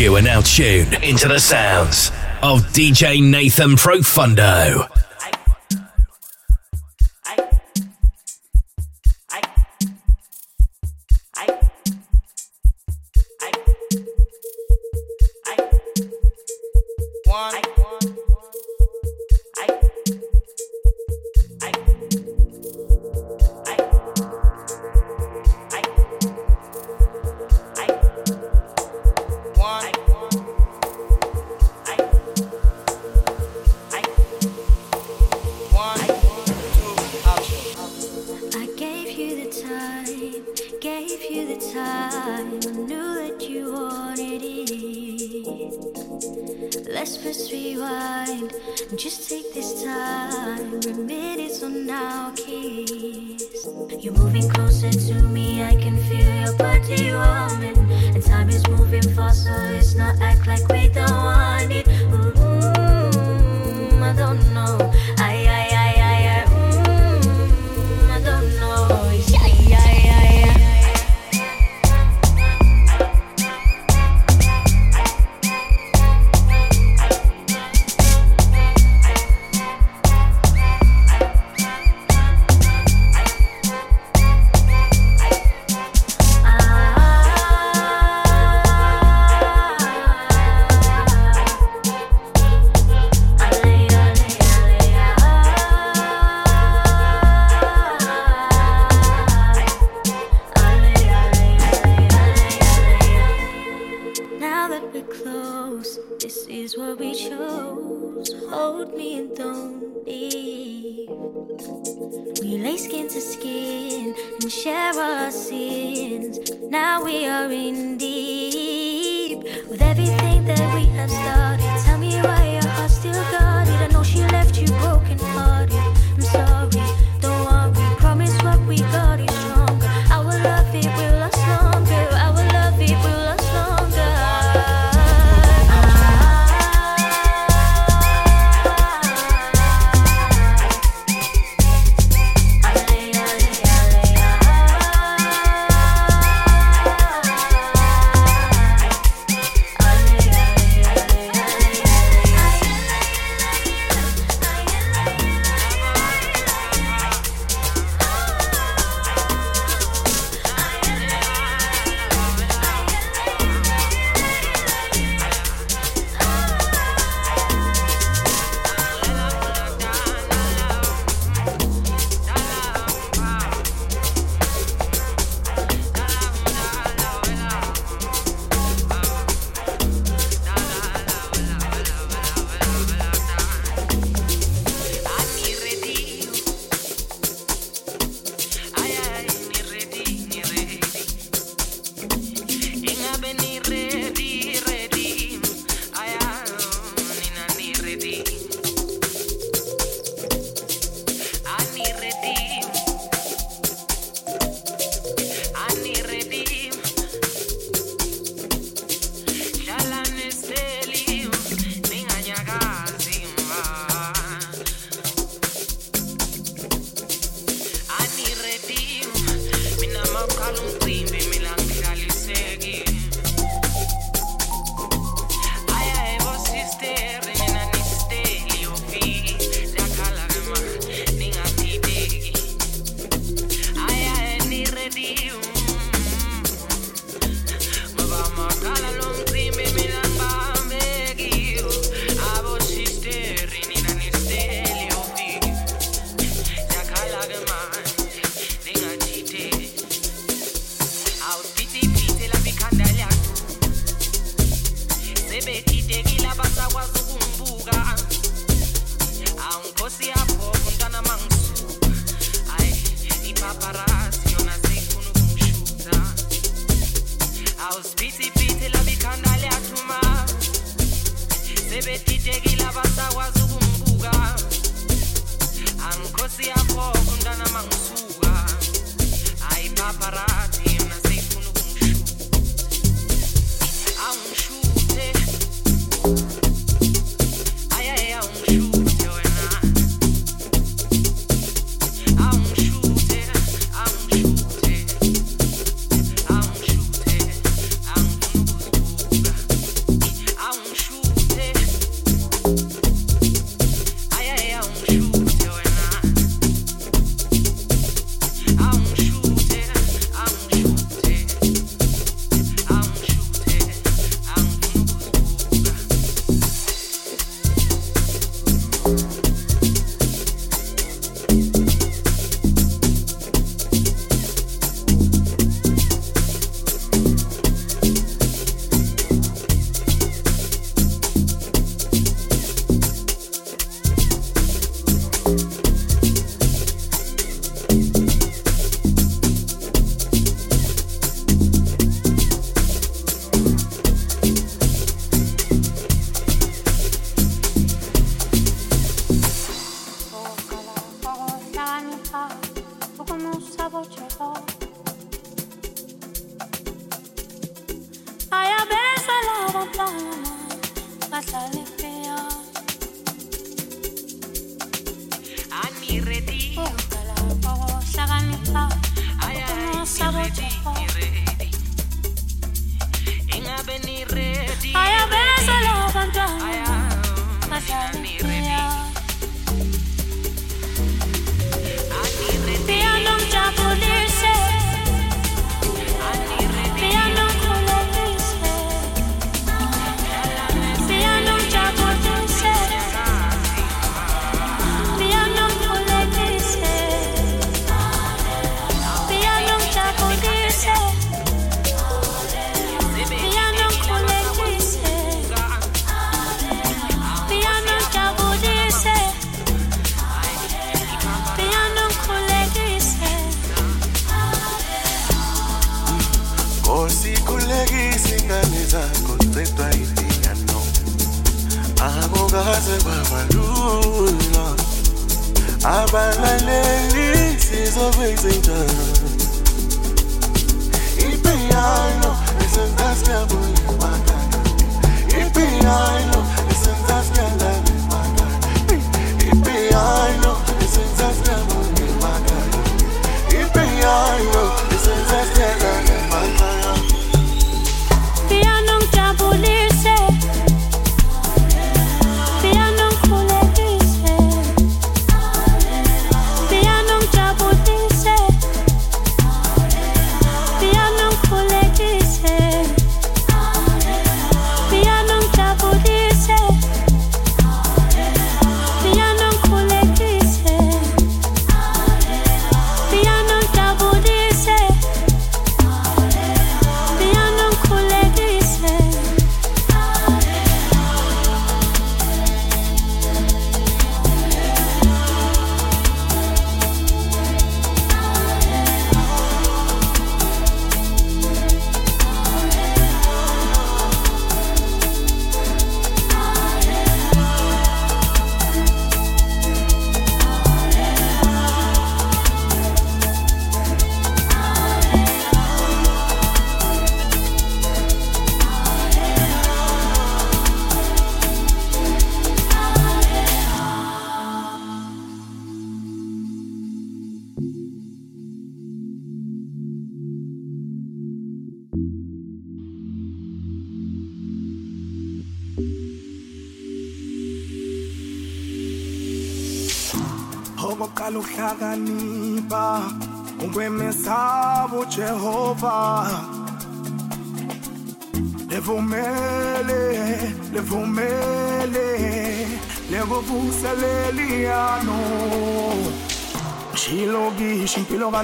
You are now tuned into the sounds of DJ Nathan Profundo.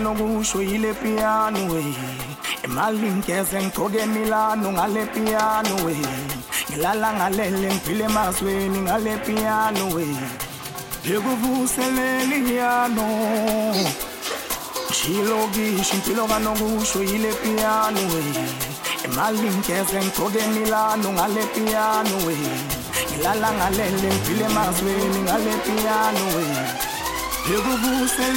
Kanokusho yile piano eh. we imali ngeze ngigcoke milano ngale piano we ngilala ngalele ngiphile emazweni ngale piano eh. we lekuvuseleli yano Shilo kisho impilo kanokusho yile piano we imali ngeze ngigcoke milano ngale piano we ngilala ngalele ngiphile emazweni ngale piano we Eu vou ser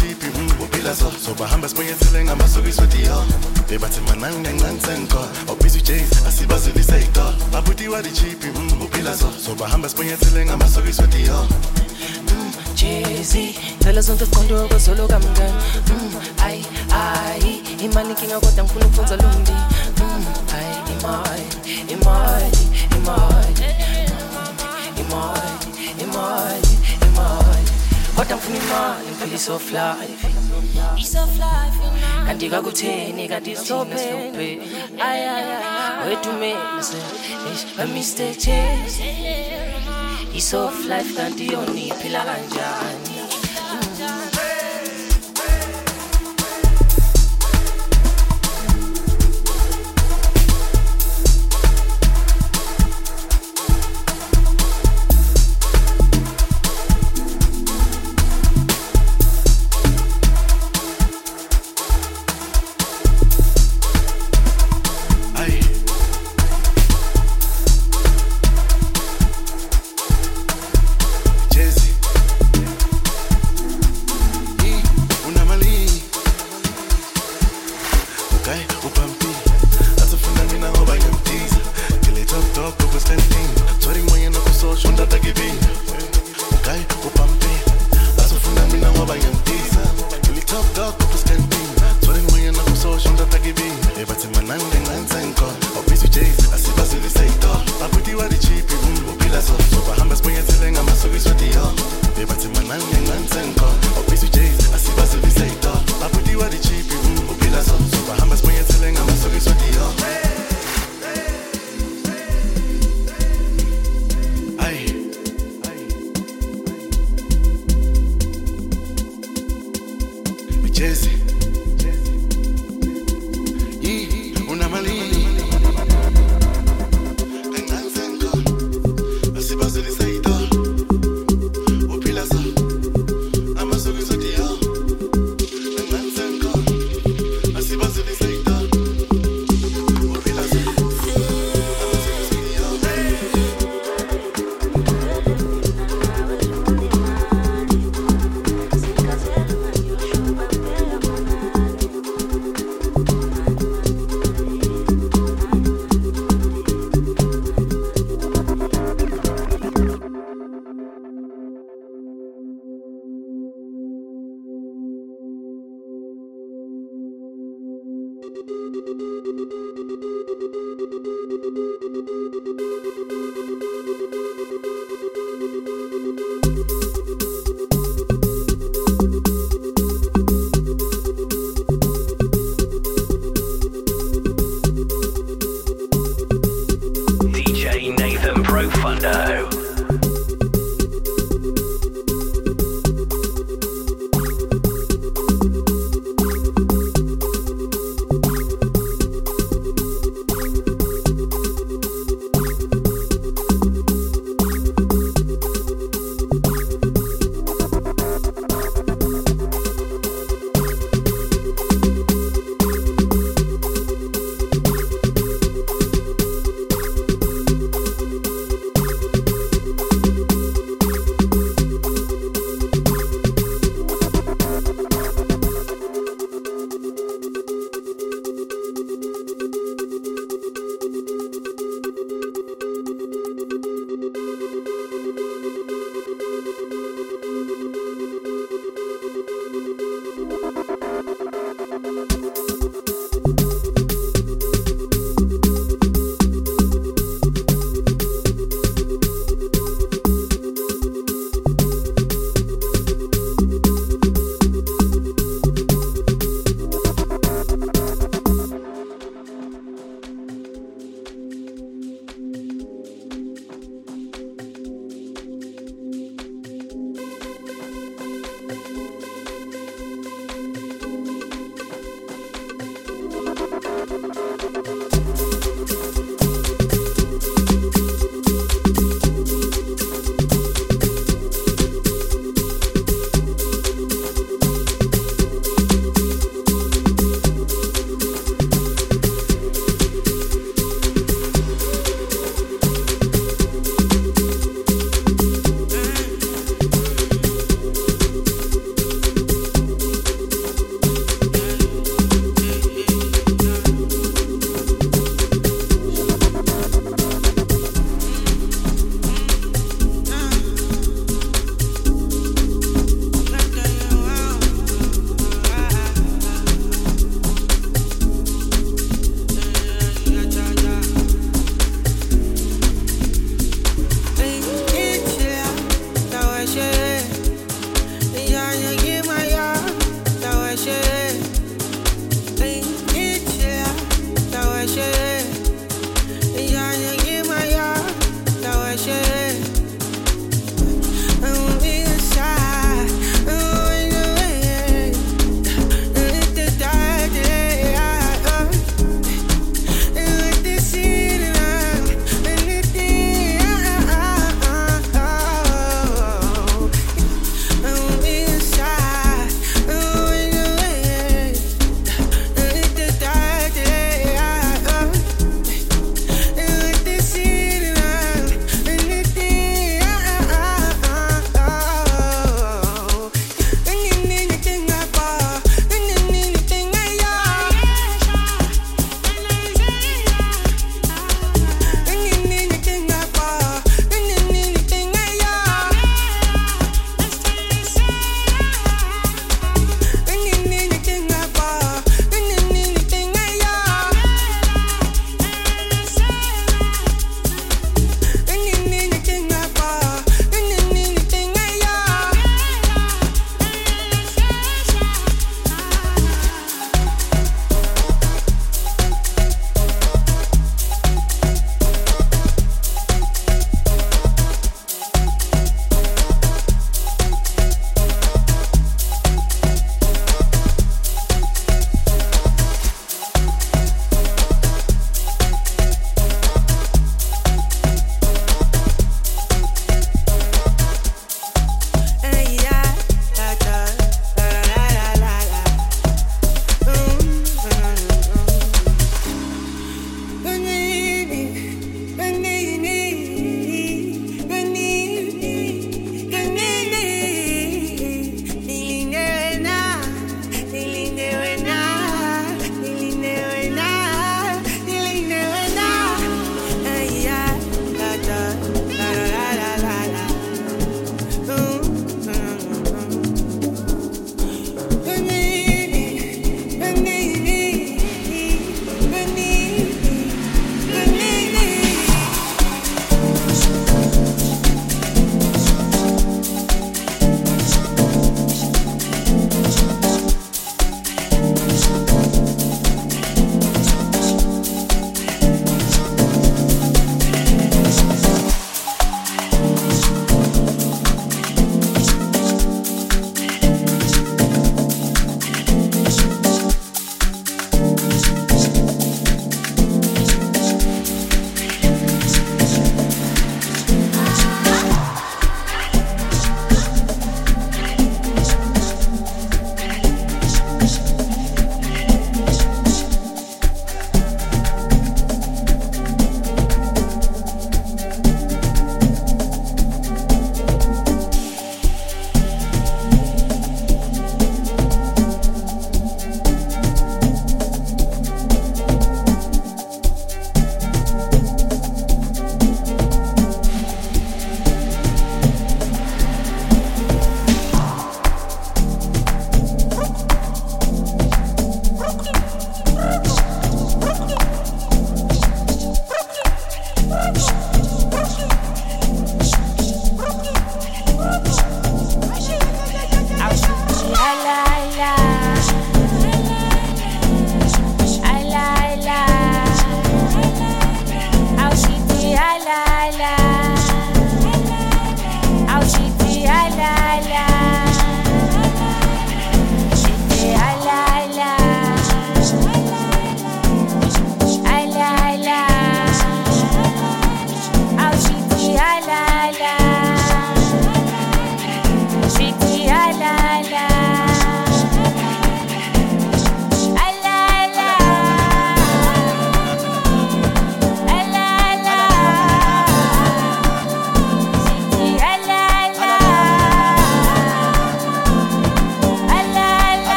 chipi mpopila mm, so. Soba hamba siboyenzelenga amasukiso diyo bebathema nangancansenko obisi jas asibazuliseito babutiwa lichipi mpopila mm, so. Soba hamba siboyenzelenga amasukiso diyo mm, Jay-Z Phela zonke siqondo kwezolo kamngani. Mm, Ayi, ayi Imani inkinga kodwa ngifuna ukufunza lundi mm, Ayi, imali, imali, imali Imali, imali, imali. What time for me man, feel so fly. It's so fly to kutenika this thing is for pay. Ay ay ay wait to make myself A mistake It's so fly kanti yoni pila kanjani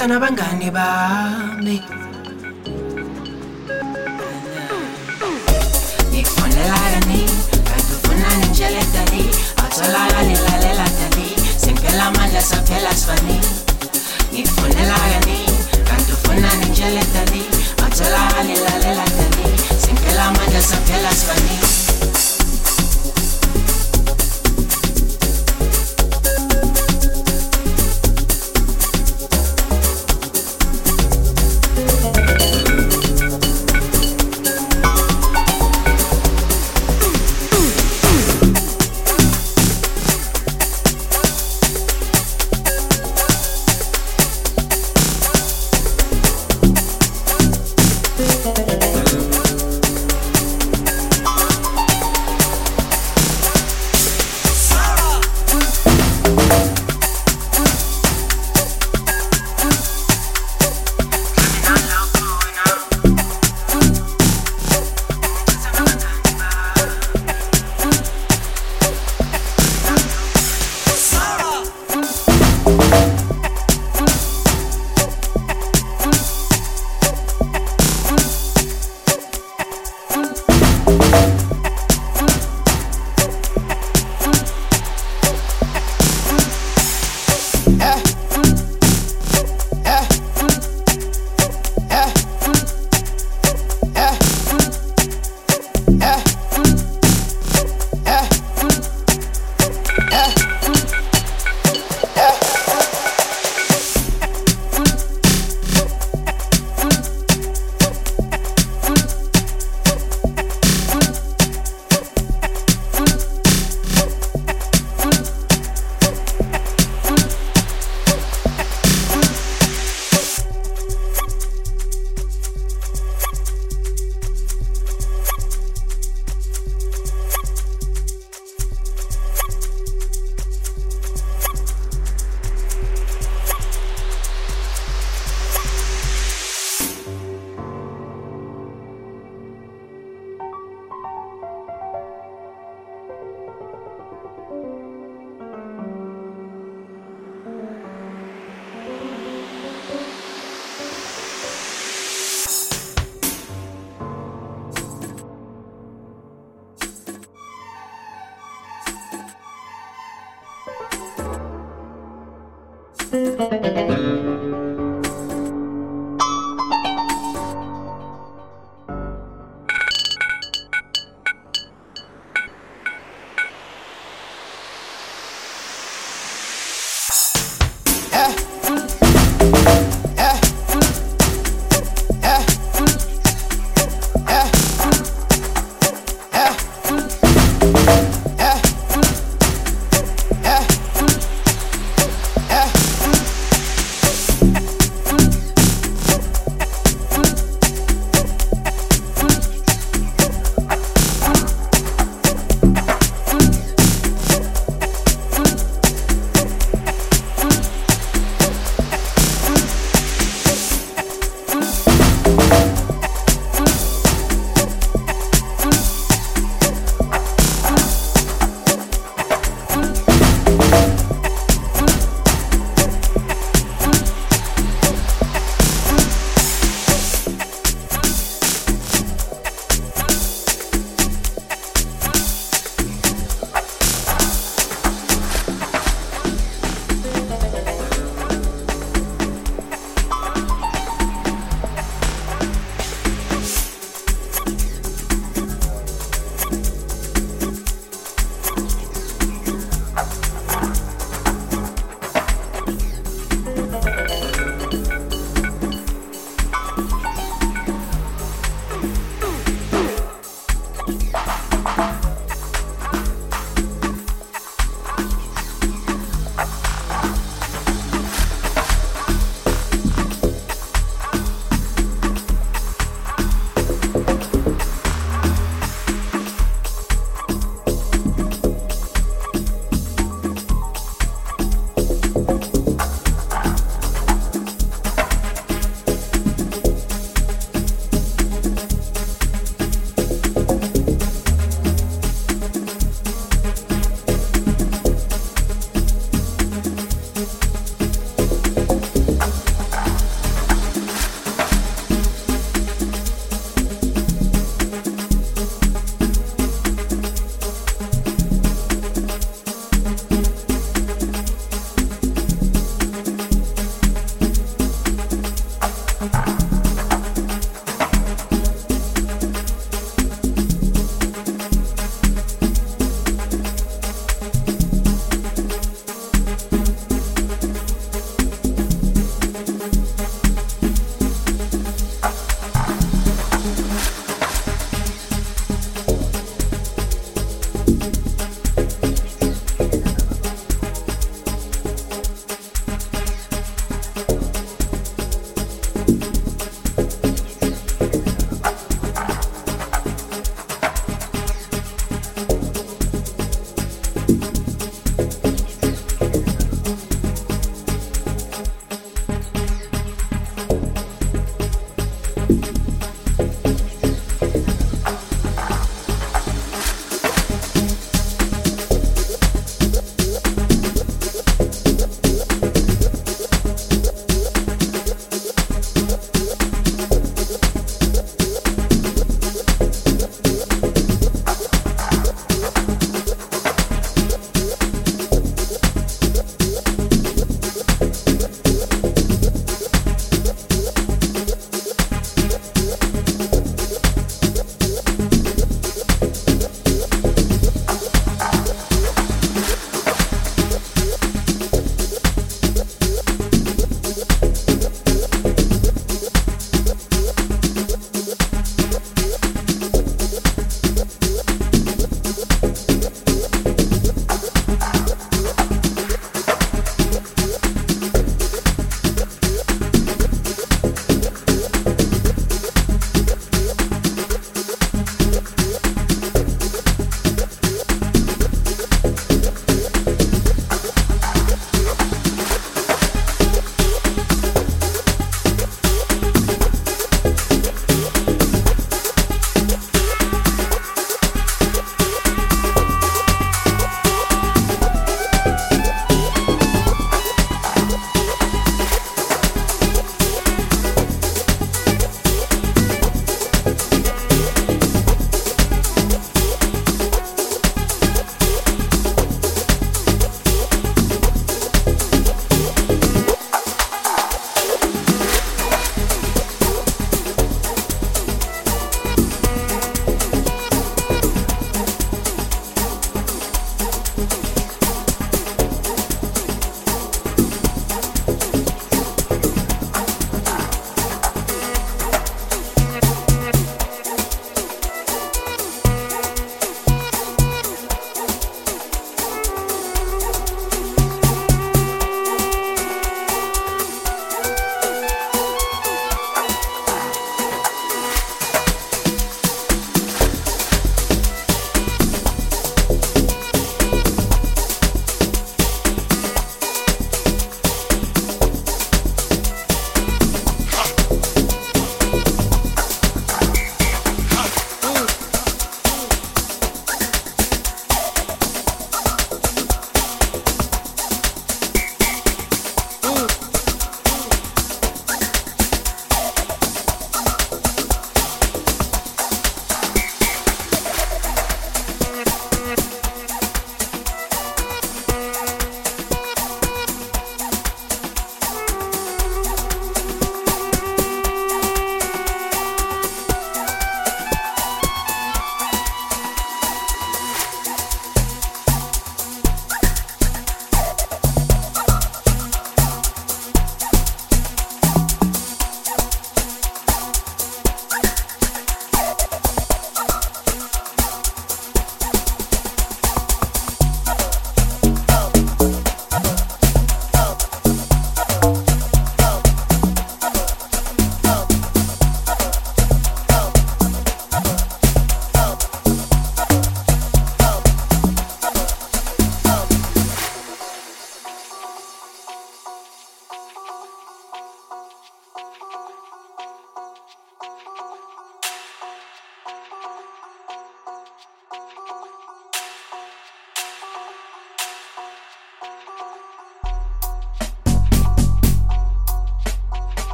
ungichatha nabangani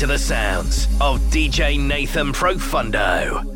into the sounds of DJ Nathan Profundo.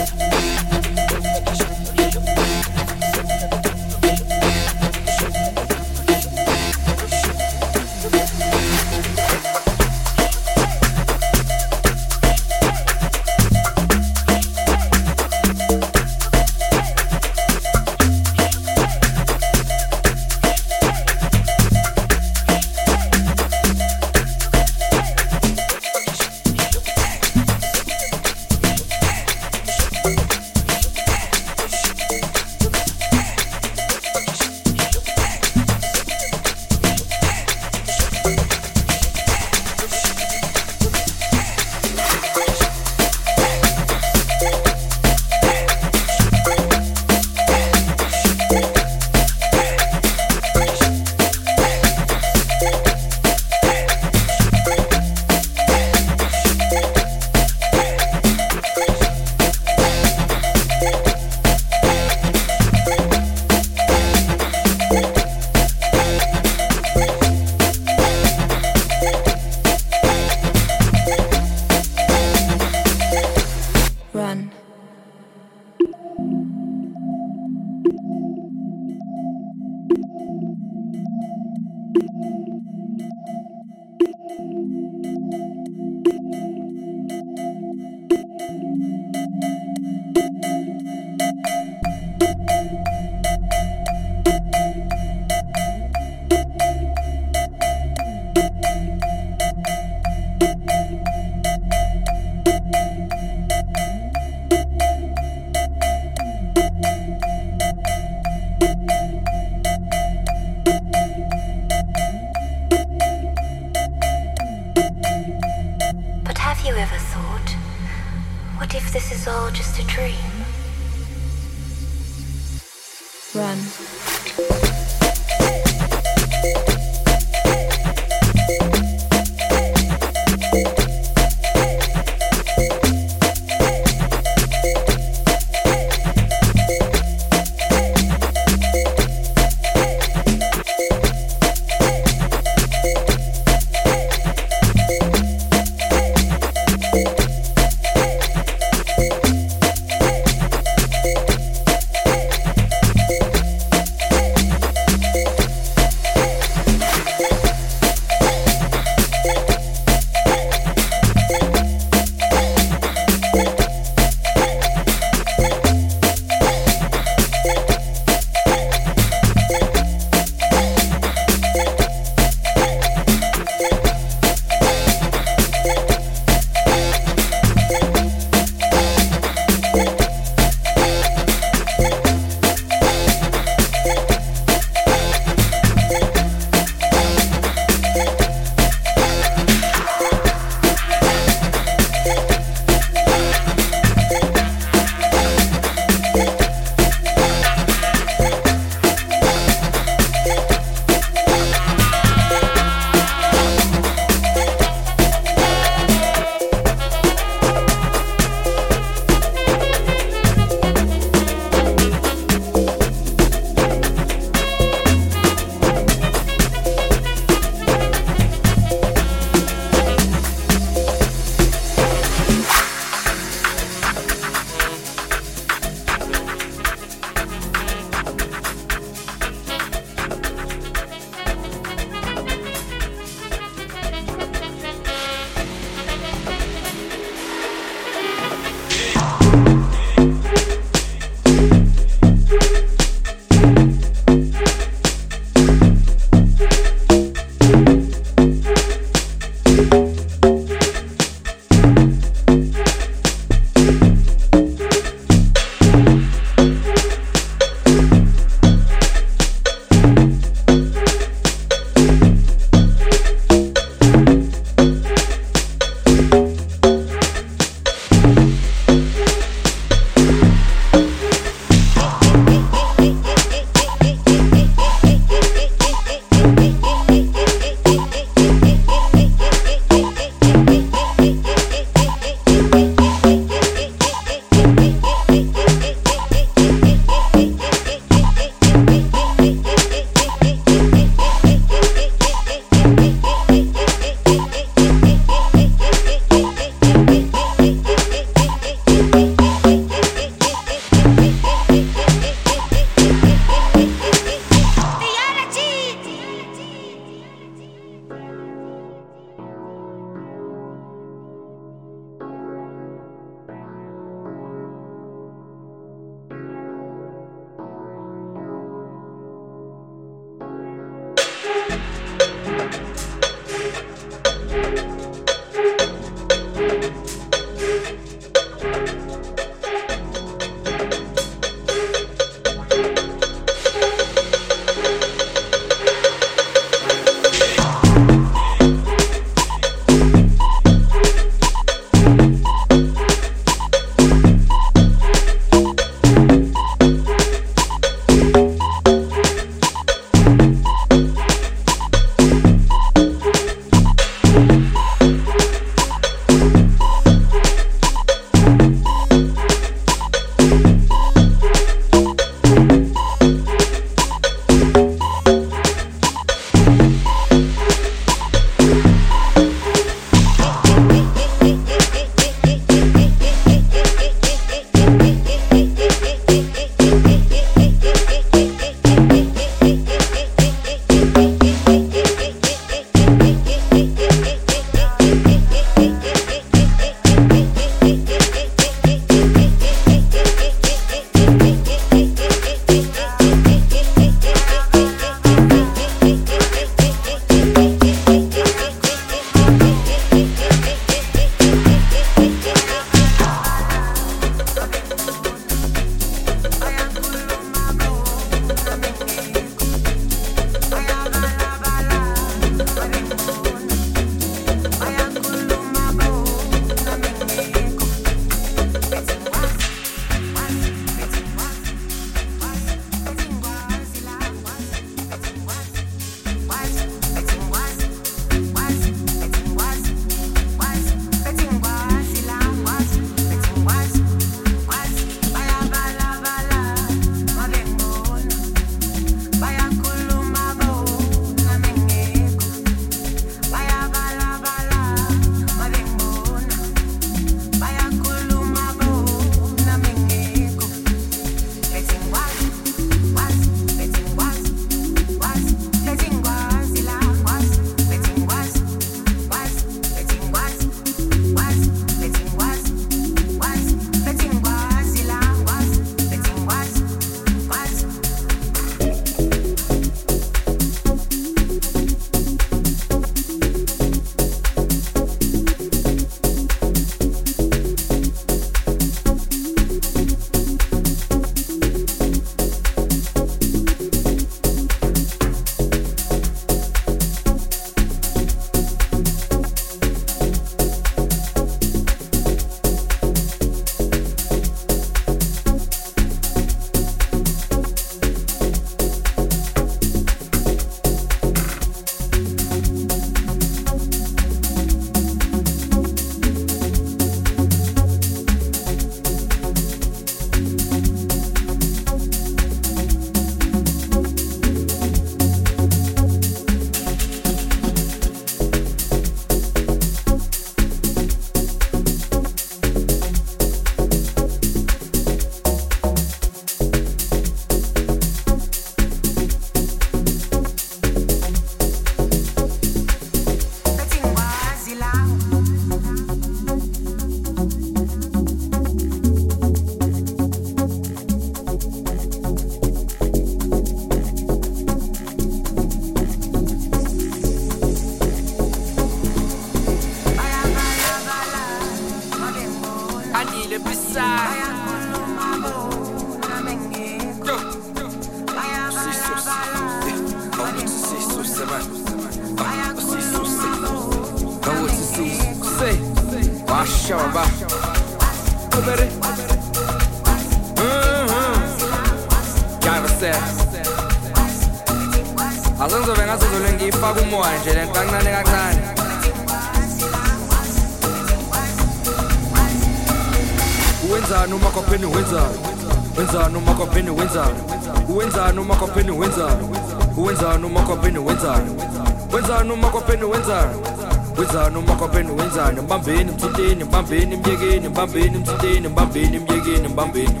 Mbambeni mthinteni mbambeni myekeni mbambeni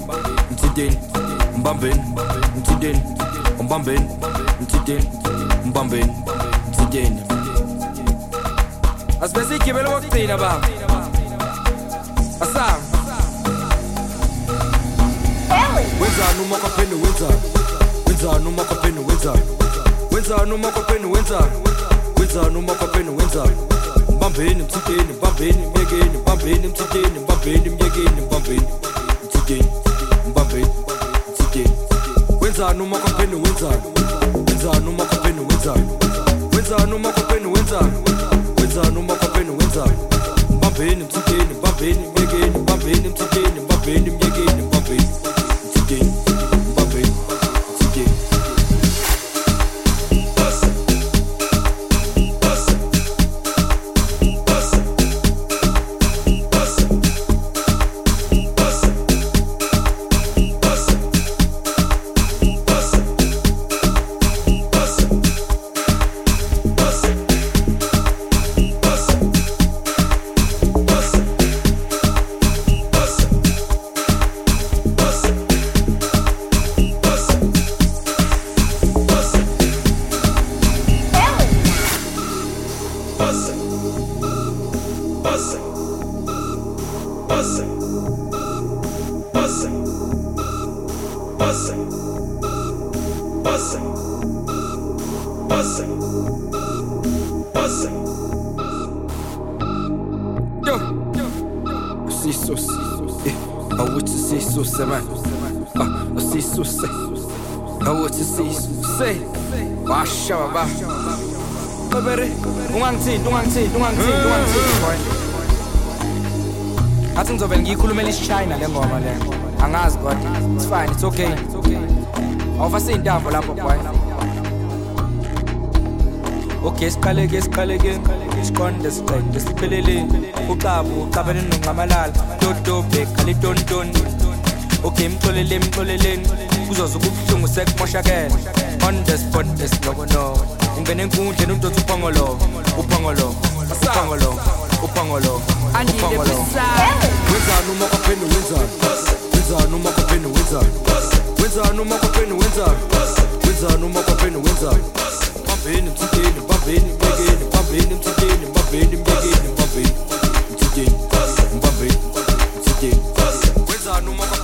mthinteni mbambeni mthinteni mbambeni mthinteni mbambeni mthinteni asibese igibelo kokugcina baba. Asam. Wenzani uma kwapheni wenzani? Wenzani uma kwapheni wenzani? Wenzani uma kwapheni wenzani? Wenzani uma kwapheni wenzani mbambeni mthinteni mbambeni myekeni mbambeni mthinteni mbambeni myekeni mbambeni mthinteni mbambeni mthinteni wenzani uma kwapheni wenzani? Wenzani uma kwapheni wenzani? Wenzani uma kwapheni wenzani? Wenzani uma kwapheni wenzani? Mbambeni mthinteni mbambeni myekeni mbambeni mthinteni mbambeni myekeni mbambeni okay, awufasi intambo lapho boy. Okay, siqaleke siqaleke siqonde siqede siphelele uqabu uqabene nonqamalala dodobe khali tonton Okay, mxolele mxoleleni kuzoze kubuhlungu sekumoshakele on the spot esinokono ungena enkundleni umuntu othi uphongolo uphongolo uphongolo uphongolo uphongolo wenzani uma kwapheni wenzani? Wenzani uma kwapheni wenzani wenzani uma kwapheni wenzani? Wenzani uma kwapheni wenzani? Mbambeni mthinteni mbambeni mbekeni mbambeni mthinteni mbambeni mbekeni mbambeni mthinteni mbambeni mthinteni wenzani uma kwapheni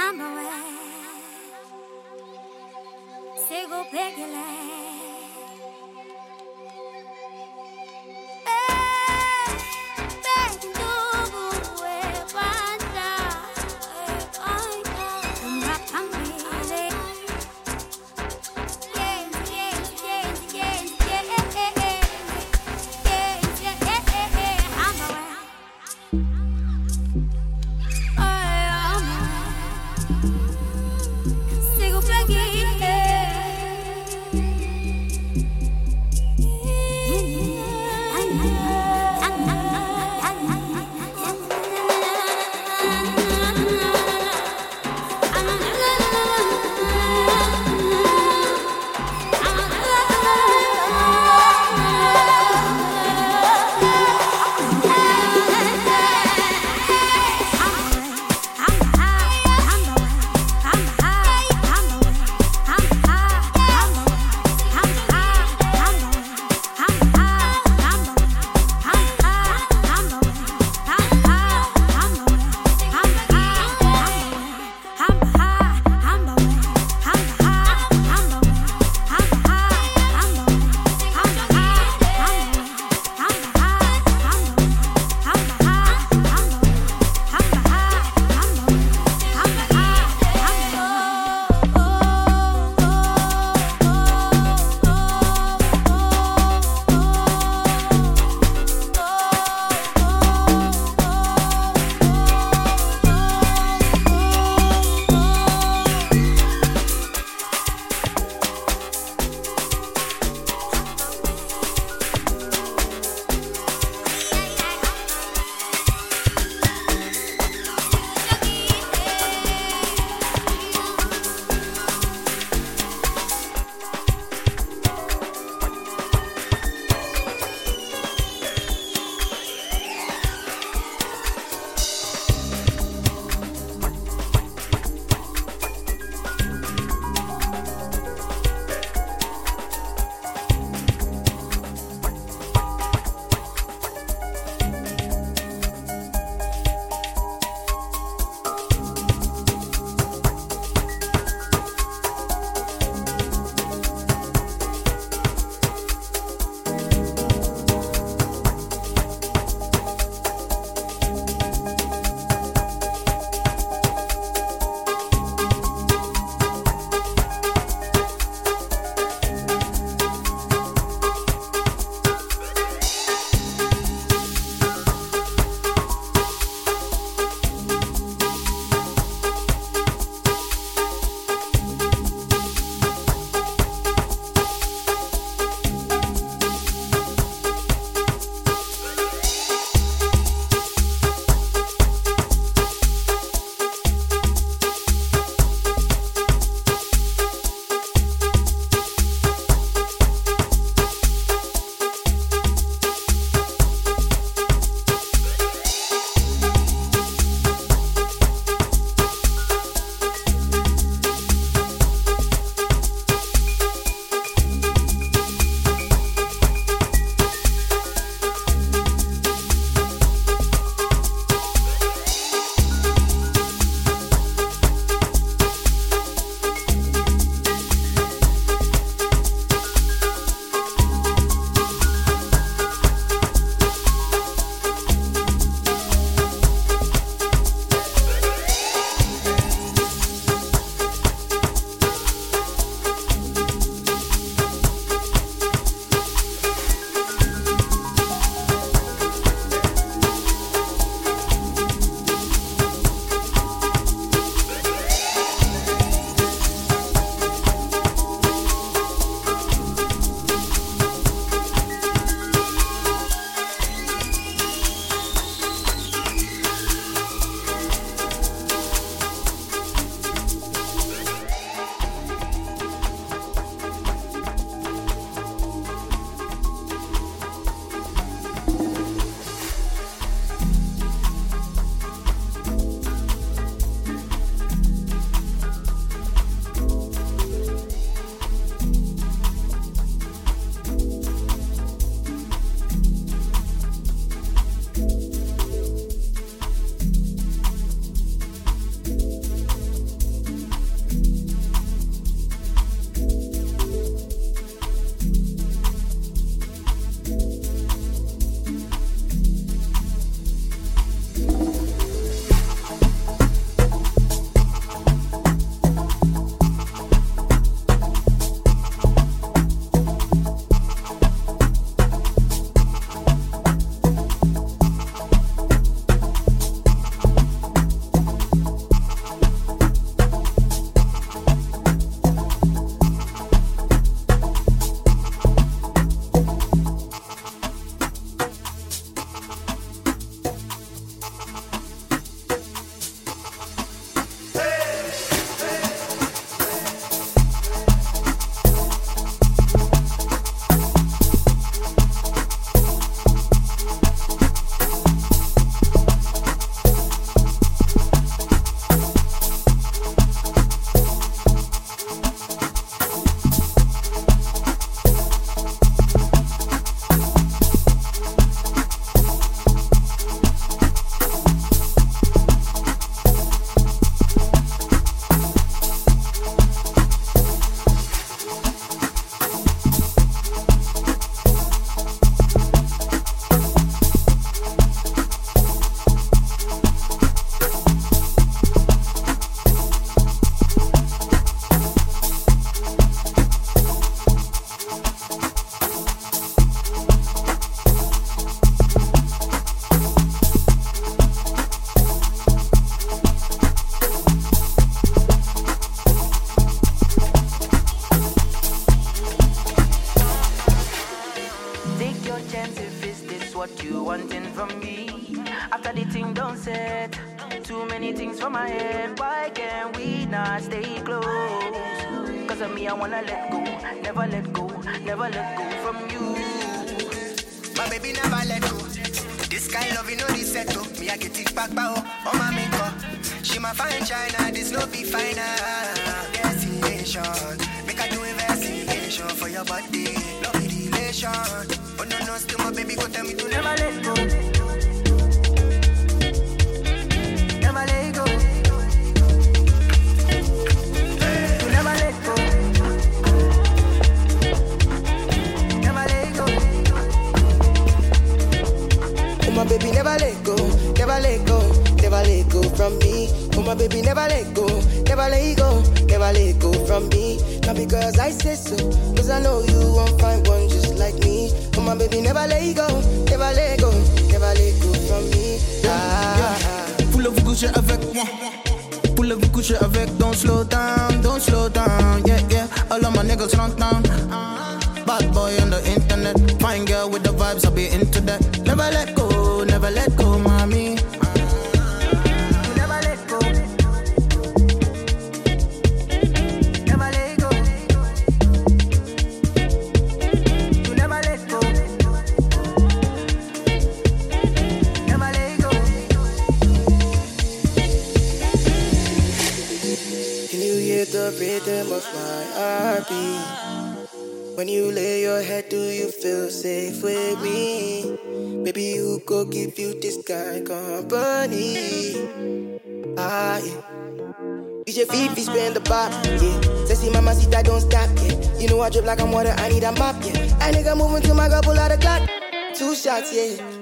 I'm away. Sigo regular.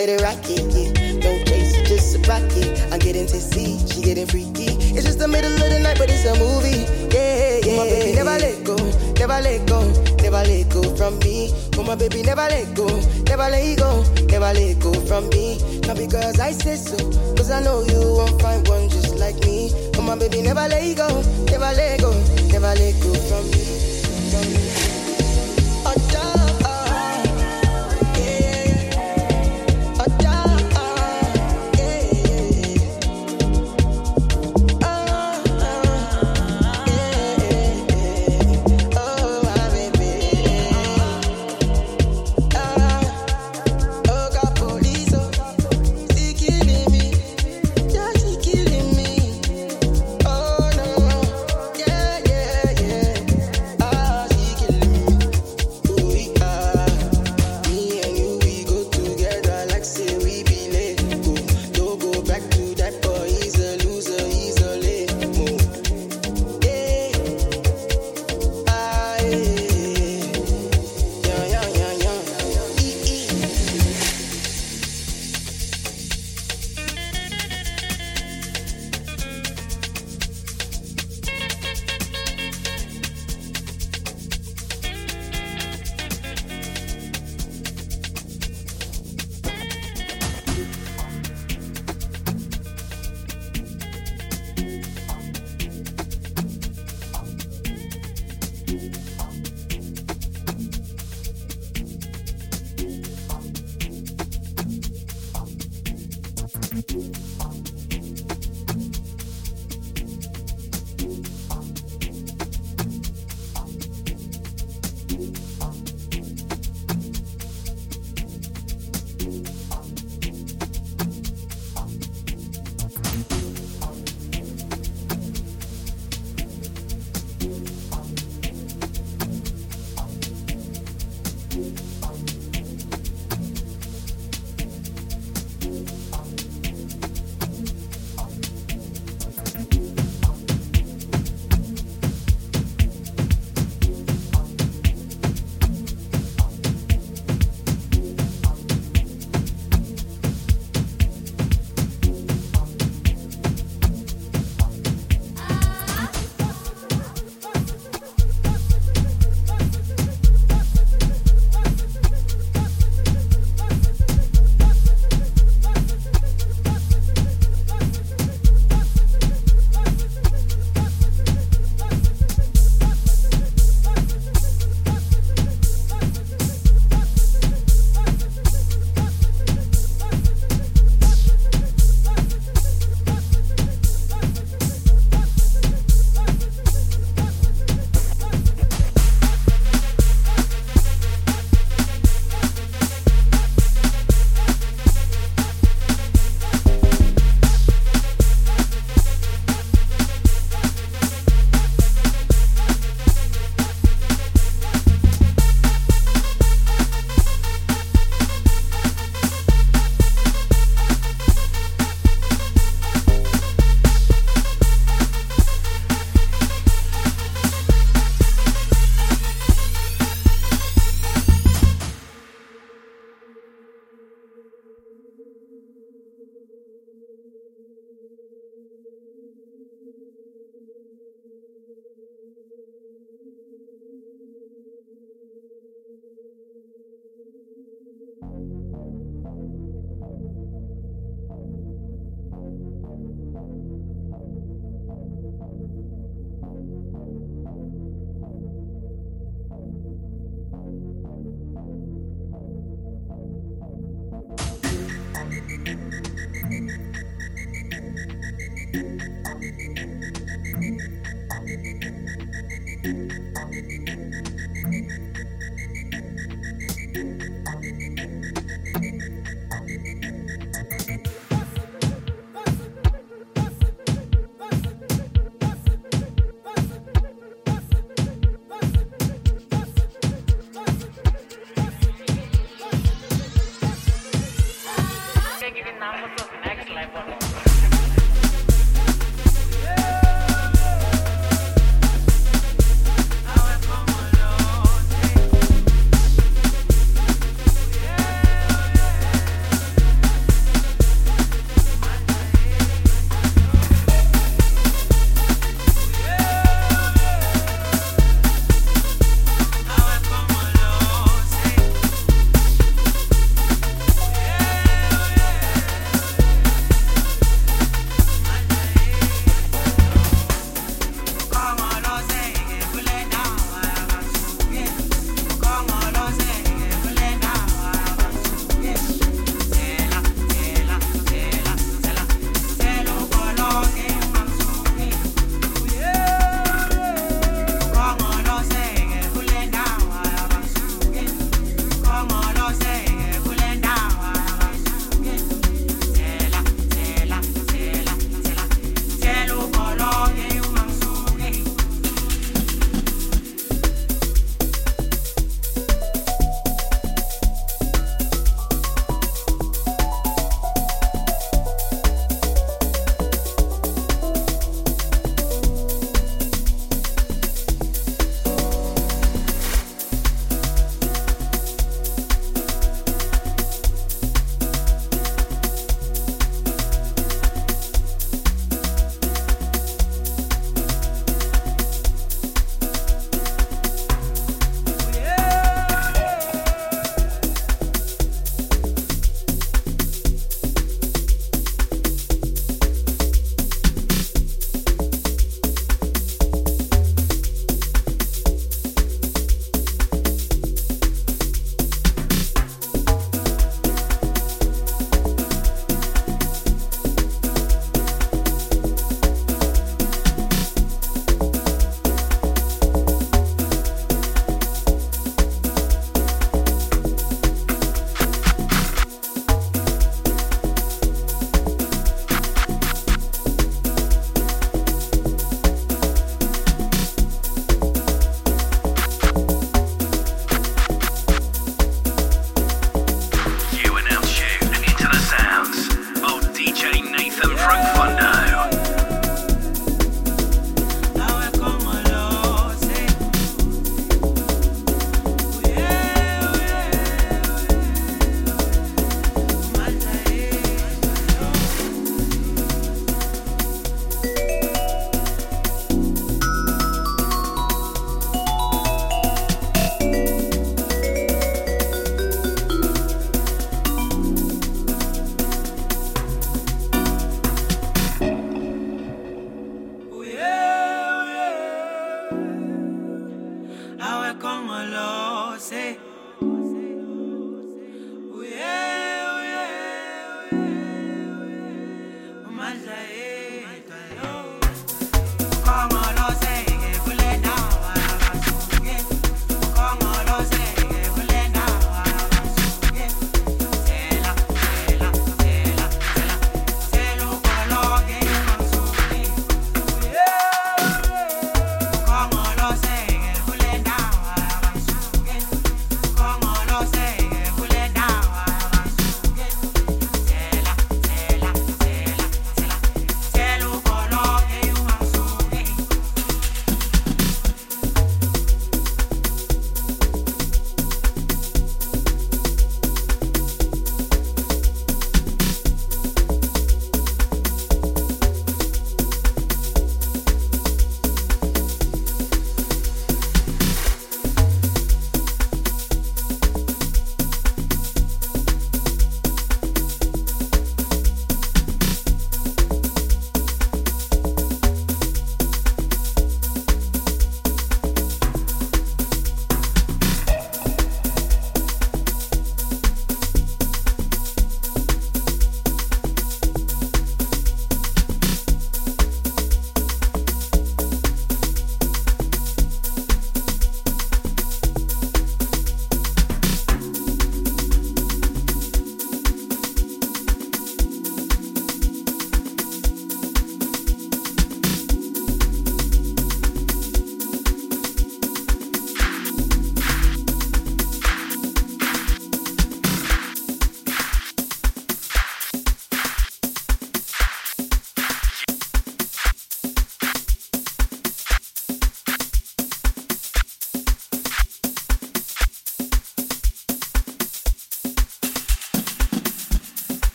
Let it rock.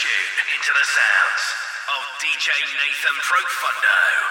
into the sounds of DJ Nathan Profundo.